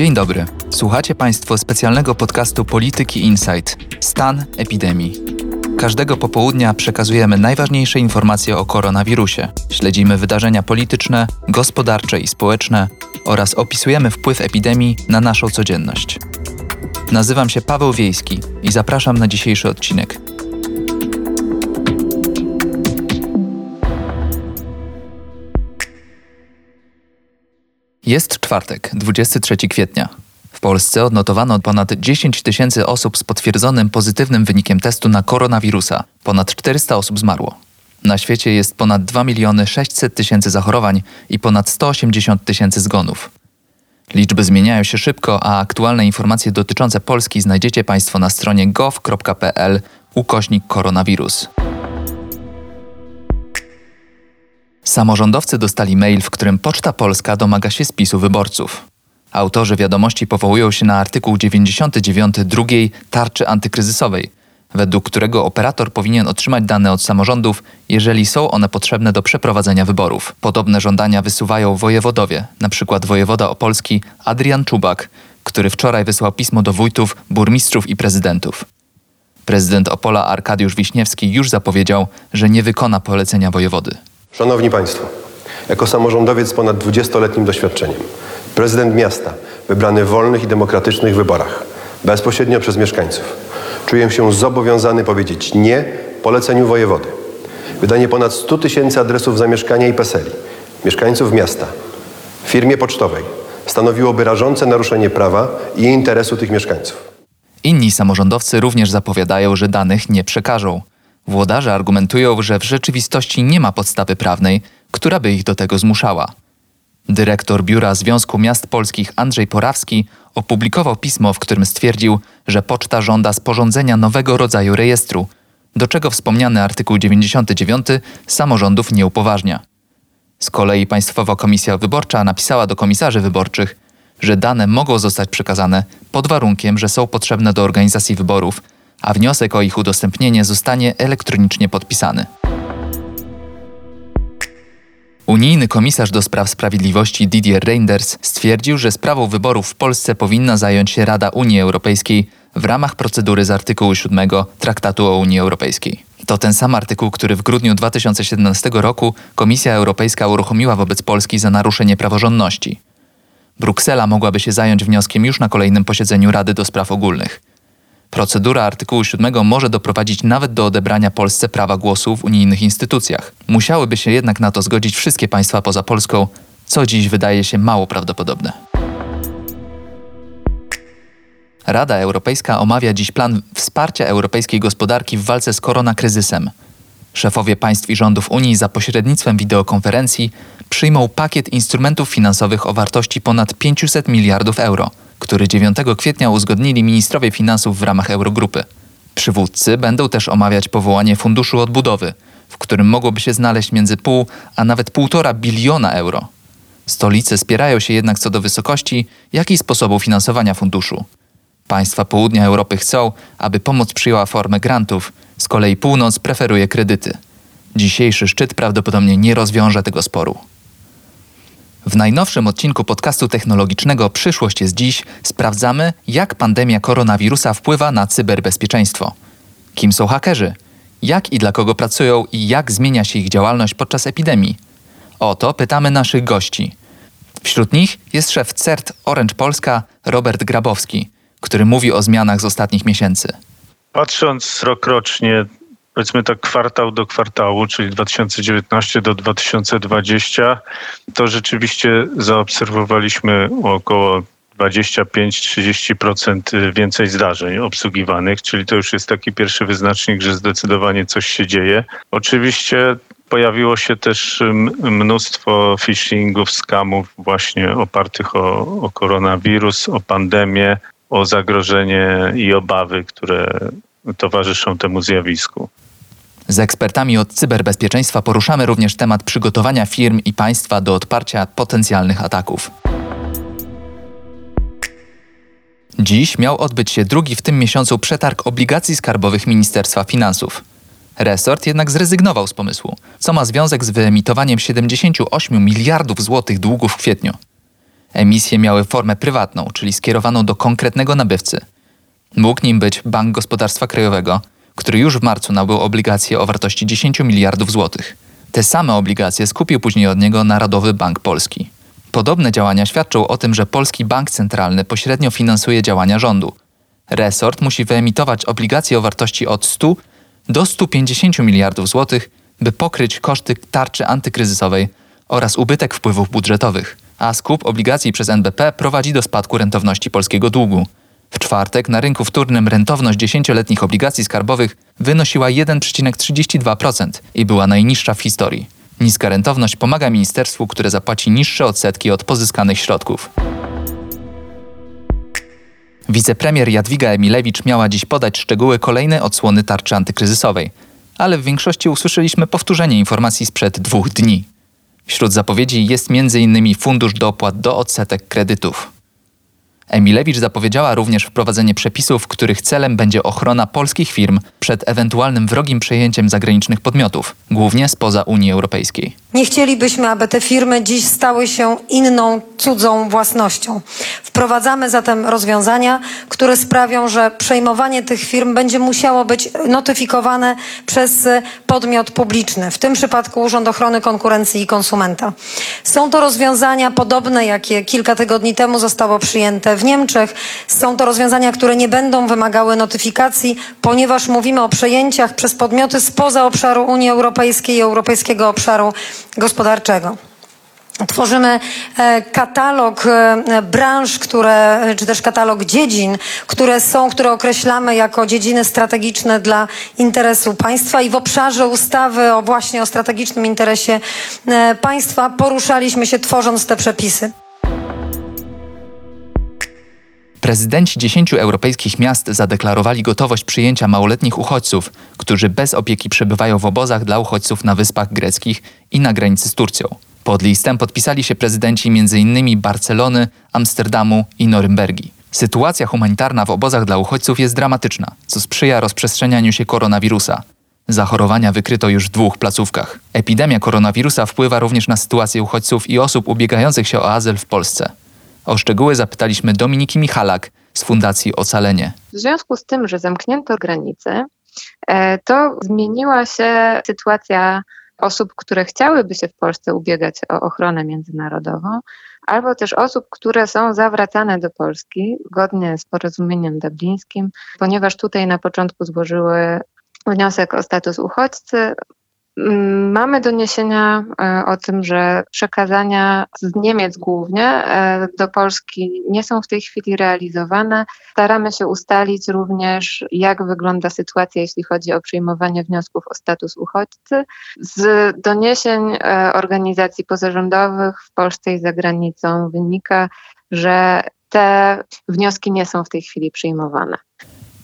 Dzień dobry. Słuchacie Państwo specjalnego podcastu Polityki Insight Stan epidemii. Każdego popołudnia przekazujemy najważniejsze informacje o koronawirusie. Śledzimy wydarzenia polityczne, gospodarcze i społeczne oraz opisujemy wpływ epidemii na naszą codzienność. Nazywam się Paweł Wiejski i zapraszam na dzisiejszy odcinek. Jest czwartek, 23 kwietnia. W Polsce odnotowano ponad 10 tysięcy osób z potwierdzonym pozytywnym wynikiem testu na koronawirusa. Ponad 400 osób zmarło. Na świecie jest ponad 2 miliony 600 tysięcy zachorowań i ponad 180 tysięcy zgonów. Liczby zmieniają się szybko, a aktualne informacje dotyczące Polski znajdziecie Państwo na stronie gov.pl ukośnik koronawirus. Samorządowcy dostali mail, w którym Poczta Polska domaga się spisu wyborców. Autorzy wiadomości powołują się na artykuł 99 drugiej tarczy antykryzysowej, według którego operator powinien otrzymać dane od samorządów, jeżeli są one potrzebne do przeprowadzenia wyborów. Podobne żądania wysuwają wojewodowie, np. wojewoda opolski Adrian Czubak, który wczoraj wysłał pismo do wójtów, burmistrzów i prezydentów. Prezydent Opola Arkadiusz Wiśniewski już zapowiedział, że nie wykona polecenia wojewody. Szanowni Państwo, jako samorządowiec z ponad 20-letnim doświadczeniem, prezydent miasta wybrany w wolnych i demokratycznych wyborach, bezpośrednio przez mieszkańców, czuję się zobowiązany powiedzieć nie poleceniu wojewody. Wydanie ponad 100 tysięcy adresów zamieszkania i PESELi mieszkańców miasta firmie pocztowej stanowiłoby rażące naruszenie prawa i interesu tych mieszkańców. Inni samorządowcy również zapowiadają, że danych nie przekażą. Włodarze argumentują, że w rzeczywistości nie ma podstawy prawnej, która by ich do tego zmuszała. Dyrektor Biura Związku Miast Polskich Andrzej Porawski opublikował pismo, w którym stwierdził, że poczta żąda sporządzenia nowego rodzaju rejestru, do czego wspomniany artykuł 99 samorządów nie upoważnia. Z kolei Państwowa Komisja Wyborcza napisała do komisarzy wyborczych, że dane mogą zostać przekazane pod warunkiem, że są potrzebne do organizacji wyborów, a wniosek o ich udostępnienie zostanie elektronicznie podpisany. Unijny komisarz do spraw sprawiedliwości Didier Reinders stwierdził, że sprawą wyborów w Polsce powinna zająć się Rada Unii Europejskiej w ramach procedury z artykułu 7 Traktatu o Unii Europejskiej. To ten sam artykuł, który w grudniu 2017 roku Komisja Europejska uruchomiła wobec Polski za naruszenie praworządności. Bruksela mogłaby się zająć wnioskiem już na kolejnym posiedzeniu Rady do Spraw Ogólnych. Procedura artykułu 7 może doprowadzić nawet do odebrania Polsce prawa głosu w unijnych instytucjach. Musiałyby się jednak na to zgodzić wszystkie państwa poza Polską, co dziś wydaje się mało prawdopodobne. Rada Europejska omawia dziś plan wsparcia europejskiej gospodarki w walce z koronakryzysem. Szefowie państw i rządów Unii za pośrednictwem wideokonferencji przyjmą pakiet instrumentów finansowych o wartości ponad 500 miliardów euro – który 9 kwietnia uzgodnili ministrowie finansów w ramach Eurogrupy. Przywódcy będą też omawiać powołanie Funduszu Odbudowy, w którym mogłoby się znaleźć między pół a nawet półtora biliona euro. Stolice spierają się jednak co do wysokości, jak i sposobu finansowania funduszu. Państwa południa Europy chcą, aby pomoc przyjęła formę grantów, z kolei północ preferuje kredyty. Dzisiejszy szczyt prawdopodobnie nie rozwiąże tego sporu. W najnowszym odcinku podcastu technologicznego Przyszłość jest dziś sprawdzamy, jak pandemia koronawirusa wpływa na cyberbezpieczeństwo. Kim są hakerzy? Jak i dla kogo pracują i jak zmienia się ich działalność podczas epidemii? O to pytamy naszych gości. Wśród nich jest szef CERT Orange Polska Robert Grabowski, który mówi o zmianach z ostatnich miesięcy. Patrząc rokrocznie powiedzmy tak kwartał do kwartału, czyli 2019 do 2020, to rzeczywiście zaobserwowaliśmy około 25-30% więcej zdarzeń obsługiwanych, czyli to już jest taki pierwszy wyznacznik, że zdecydowanie coś się dzieje. Oczywiście pojawiło się też mnóstwo phishingów, skamów właśnie opartych o, o koronawirus, o pandemię, o zagrożenie i obawy, które towarzyszą temu zjawisku. Z ekspertami od cyberbezpieczeństwa poruszamy również temat przygotowania firm i państwa do odparcia potencjalnych ataków. Dziś miał odbyć się drugi w tym miesiącu przetarg obligacji skarbowych Ministerstwa Finansów. Resort jednak zrezygnował z pomysłu, co ma związek z wyemitowaniem 78 miliardów złotych długów w kwietniu. Emisje miały formę prywatną, czyli skierowaną do konkretnego nabywcy. Mógł nim być Bank Gospodarstwa Krajowego, który już w marcu nabył obligacje o wartości 10 miliardów złotych. Te same obligacje skupił później od niego Narodowy Bank Polski. Podobne działania świadczą o tym, że Polski Bank Centralny pośrednio finansuje działania rządu. Resort musi wyemitować obligacje o wartości od 100 do 150 miliardów złotych, by pokryć koszty tarczy antykryzysowej oraz ubytek wpływów budżetowych, a skup obligacji przez NBP prowadzi do spadku rentowności polskiego długu. W czwartek na rynku wtórnym rentowność 10-letnich obligacji skarbowych wynosiła 1,32% i była najniższa w historii. Niska rentowność pomaga ministerstwu, które zapłaci niższe odsetki od pozyskanych środków. Wicepremier Jadwiga Emilewicz miała dziś podać szczegóły kolejnej odsłony tarczy antykryzysowej, ale w większości usłyszeliśmy powtórzenie informacji sprzed dwóch dni. Wśród zapowiedzi jest m.in. fundusz dopłat do odsetek kredytów. Emilewicz zapowiedziała również wprowadzenie przepisów, których celem będzie ochrona polskich firm przed ewentualnym wrogim przejęciem zagranicznych podmiotów, głównie spoza Unii Europejskiej. Nie chcielibyśmy, aby te firmy dziś stały się inną, cudzą własnością. Wprowadzamy zatem rozwiązania, które sprawią, że przejmowanie tych firm będzie musiało być notyfikowane przez podmiot publiczny, w tym przypadku Urząd Ochrony Konkurencji i Konsumenta. Są to rozwiązania podobne, jakie kilka tygodni temu zostało przyjęte w Niemczech. Są to rozwiązania, które nie będą wymagały notyfikacji, ponieważ mówimy o przejęciach przez podmioty spoza obszaru Unii Europejskiej i Europejskiego Obszaru Gospodarczego. Tworzymy e, katalog e, branż, które, czy też katalog dziedzin, które są, które określamy jako dziedziny strategiczne dla interesu państwa i w obszarze ustawy o właśnie o strategicznym interesie e, państwa poruszaliśmy się tworząc te przepisy. Prezydenci dziesięciu europejskich miast zadeklarowali gotowość przyjęcia małoletnich uchodźców, którzy bez opieki przebywają w obozach dla uchodźców na wyspach greckich i na granicy z Turcją. Pod listem podpisali się prezydenci m.in. Barcelony, Amsterdamu i Norymbergi. Sytuacja humanitarna w obozach dla uchodźców jest dramatyczna, co sprzyja rozprzestrzenianiu się koronawirusa. Zachorowania wykryto już w dwóch placówkach. Epidemia koronawirusa wpływa również na sytuację uchodźców i osób ubiegających się o azyl w Polsce. O szczegóły zapytaliśmy Dominiki Michalak z Fundacji Ocalenie. W związku z tym, że zamknięto granice, e, to zmieniła się sytuacja osób, które chciałyby się w Polsce ubiegać o ochronę międzynarodową, albo też osób, które są zawracane do Polski zgodnie z porozumieniem dublińskim, ponieważ tutaj na początku złożyły wniosek o status uchodźcy, mamy doniesienia e, o tym, że przekazania z Niemiec głównie e, do Polski nie są w tej chwili realizowane. Staramy się ustalić również, jak wygląda sytuacja, jeśli chodzi o przyjmowanie wniosków o status uchodźcy. Z doniesień e, organizacji pozarządowych w Polsce i za granicą wynika, że te wnioski nie są w tej chwili przyjmowane.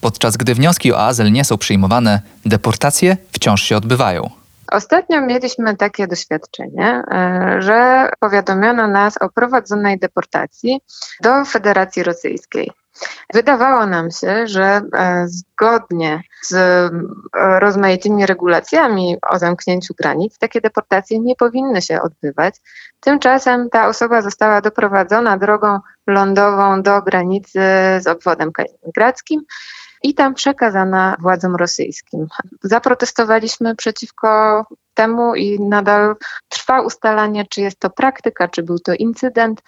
Podczas gdy wnioski o azyl nie są przyjmowane, deportacje wciąż się odbywają. Ostatnio mieliśmy takie doświadczenie, e, że powiadomiono nas o prowadzonej deportacji do Federacji Rosyjskiej. Wydawało nam się, że e, zgodnie z e, rozmaitymi regulacjami o zamknięciu granic, takie deportacje nie powinny się odbywać. Tymczasem ta osoba została doprowadzona drogą lądową do granicy z obwodem kaliningradzkim i tam przekazana władzom rosyjskim. Zaprotestowaliśmy przeciwko temu i nadal trwa ustalanie, czy jest to praktyka, czy był to incydent.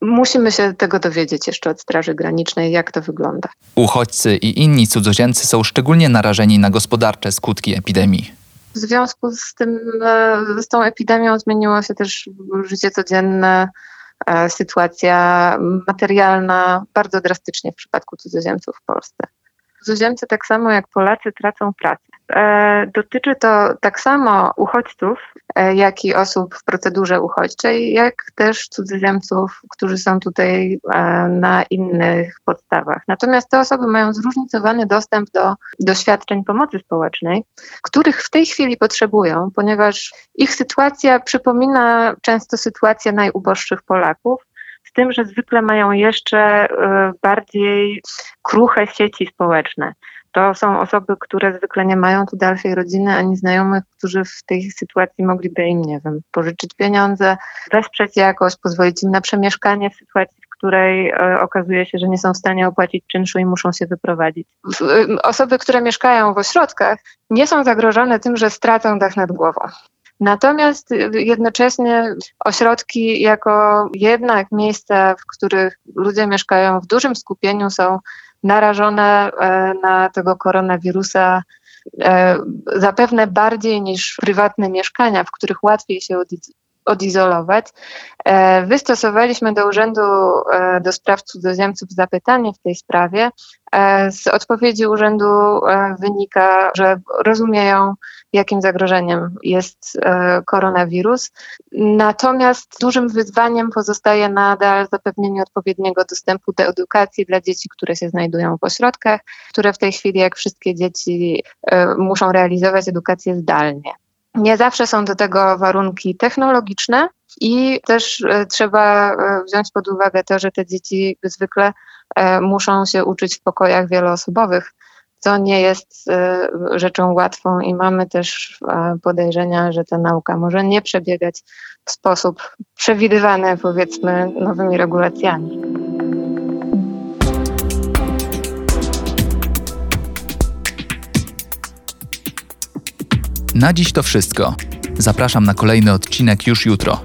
Musimy się tego dowiedzieć jeszcze od Straży Granicznej, jak to wygląda. Uchodźcy i inni cudzoziemcy są szczególnie narażeni na gospodarcze skutki epidemii. W związku z tym, e, z tą epidemią zmieniło się też życie codzienne, e, sytuacja materialna bardzo drastycznie w przypadku cudzoziemców w Polsce. Cudzoziemcy tak samo jak Polacy tracą pracę. E, dotyczy to tak samo uchodźców, e, jak i osób w procedurze uchodźczej, jak też cudzoziemców, którzy są tutaj e, na innych podstawach. Natomiast te osoby mają zróżnicowany dostęp do, do świadczeń pomocy społecznej, których w tej chwili potrzebują, ponieważ ich sytuacja przypomina często sytuację najuboższych Polaków tym, że zwykle mają jeszcze bardziej kruche sieci społeczne. To są osoby, które zwykle nie mają tu dalszej rodziny ani znajomych, którzy w tej sytuacji mogliby im, nie wiem, pożyczyć pieniądze, wesprzeć jakoś, pozwolić im na przemieszkanie w sytuacji, w której e, okazuje się, że nie są w stanie opłacić czynszu i muszą się wyprowadzić. Osoby, które mieszkają w ośrodkach, nie są zagrożone tym, że stracą dach nad głową. Natomiast jednocześnie ośrodki jako jednak miejsca, w których ludzie mieszkają w dużym skupieniu, są narażone e, na tego koronawirusa e, zapewne bardziej niż prywatne mieszkania, w których łatwiej się odizolować. E, wystosowaliśmy do Urzędu do Spraw Cudzoziemców zapytanie w tej sprawie. Z odpowiedzi Urzędu wynika, że rozumieją jakim zagrożeniem jest e, koronawirus. Natomiast dużym wyzwaniem pozostaje nadal zapewnienie odpowiedniego dostępu do edukacji dla dzieci, które się znajdują w ośrodkach, które w tej chwili, jak wszystkie dzieci, e, muszą realizować edukację zdalnie. Nie zawsze są do tego warunki technologiczne i też e, trzeba wziąć pod uwagę to, że te dzieci zwykle muszą się uczyć w pokojach wieloosobowych, co nie jest e, rzeczą łatwą i mamy też e, podejrzenia, że ta nauka może nie przebiegać w sposób przewidywany, powiedzmy, nowymi regulacjami. Na dziś to wszystko. Zapraszam na kolejny odcinek już jutro.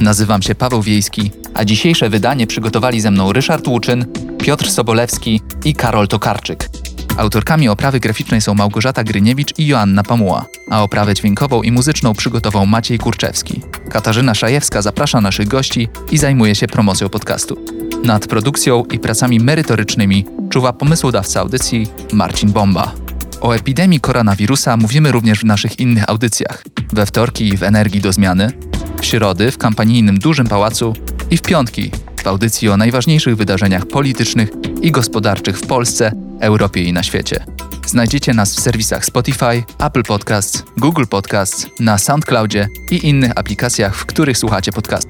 Nazywam się Paweł Wiejski, a dzisiejsze wydanie przygotowali ze mną Ryszard Łuczyn, Piotr Sobolewski i Karol Tokarczyk. Autorkami oprawy graficznej są Małgorzata Gryniewicz i Joanna Pamuła, a oprawę dźwiękową i muzyczną przygotował Maciej Kurczewski. Katarzyna Szajewska zaprasza naszych gości i zajmuje się promocją podcastu. Nad produkcją i pracami merytorycznymi czuwa pomysłodawca audycji Marcin Bomba. O epidemii koronawirusa mówimy również w naszych innych audycjach. We wtorki w Energii do Zmiany, w środy w kampanijnym Dużym Pałacu i w piątki w audycji o najważniejszych wydarzeniach politycznych i gospodarczych w Polsce, Europie i na świecie. Znajdziecie nas w serwisach Spotify, Apple Podcasts, Google Podcasts, na SoundCloudzie i innych aplikacjach, w których słuchacie podcast.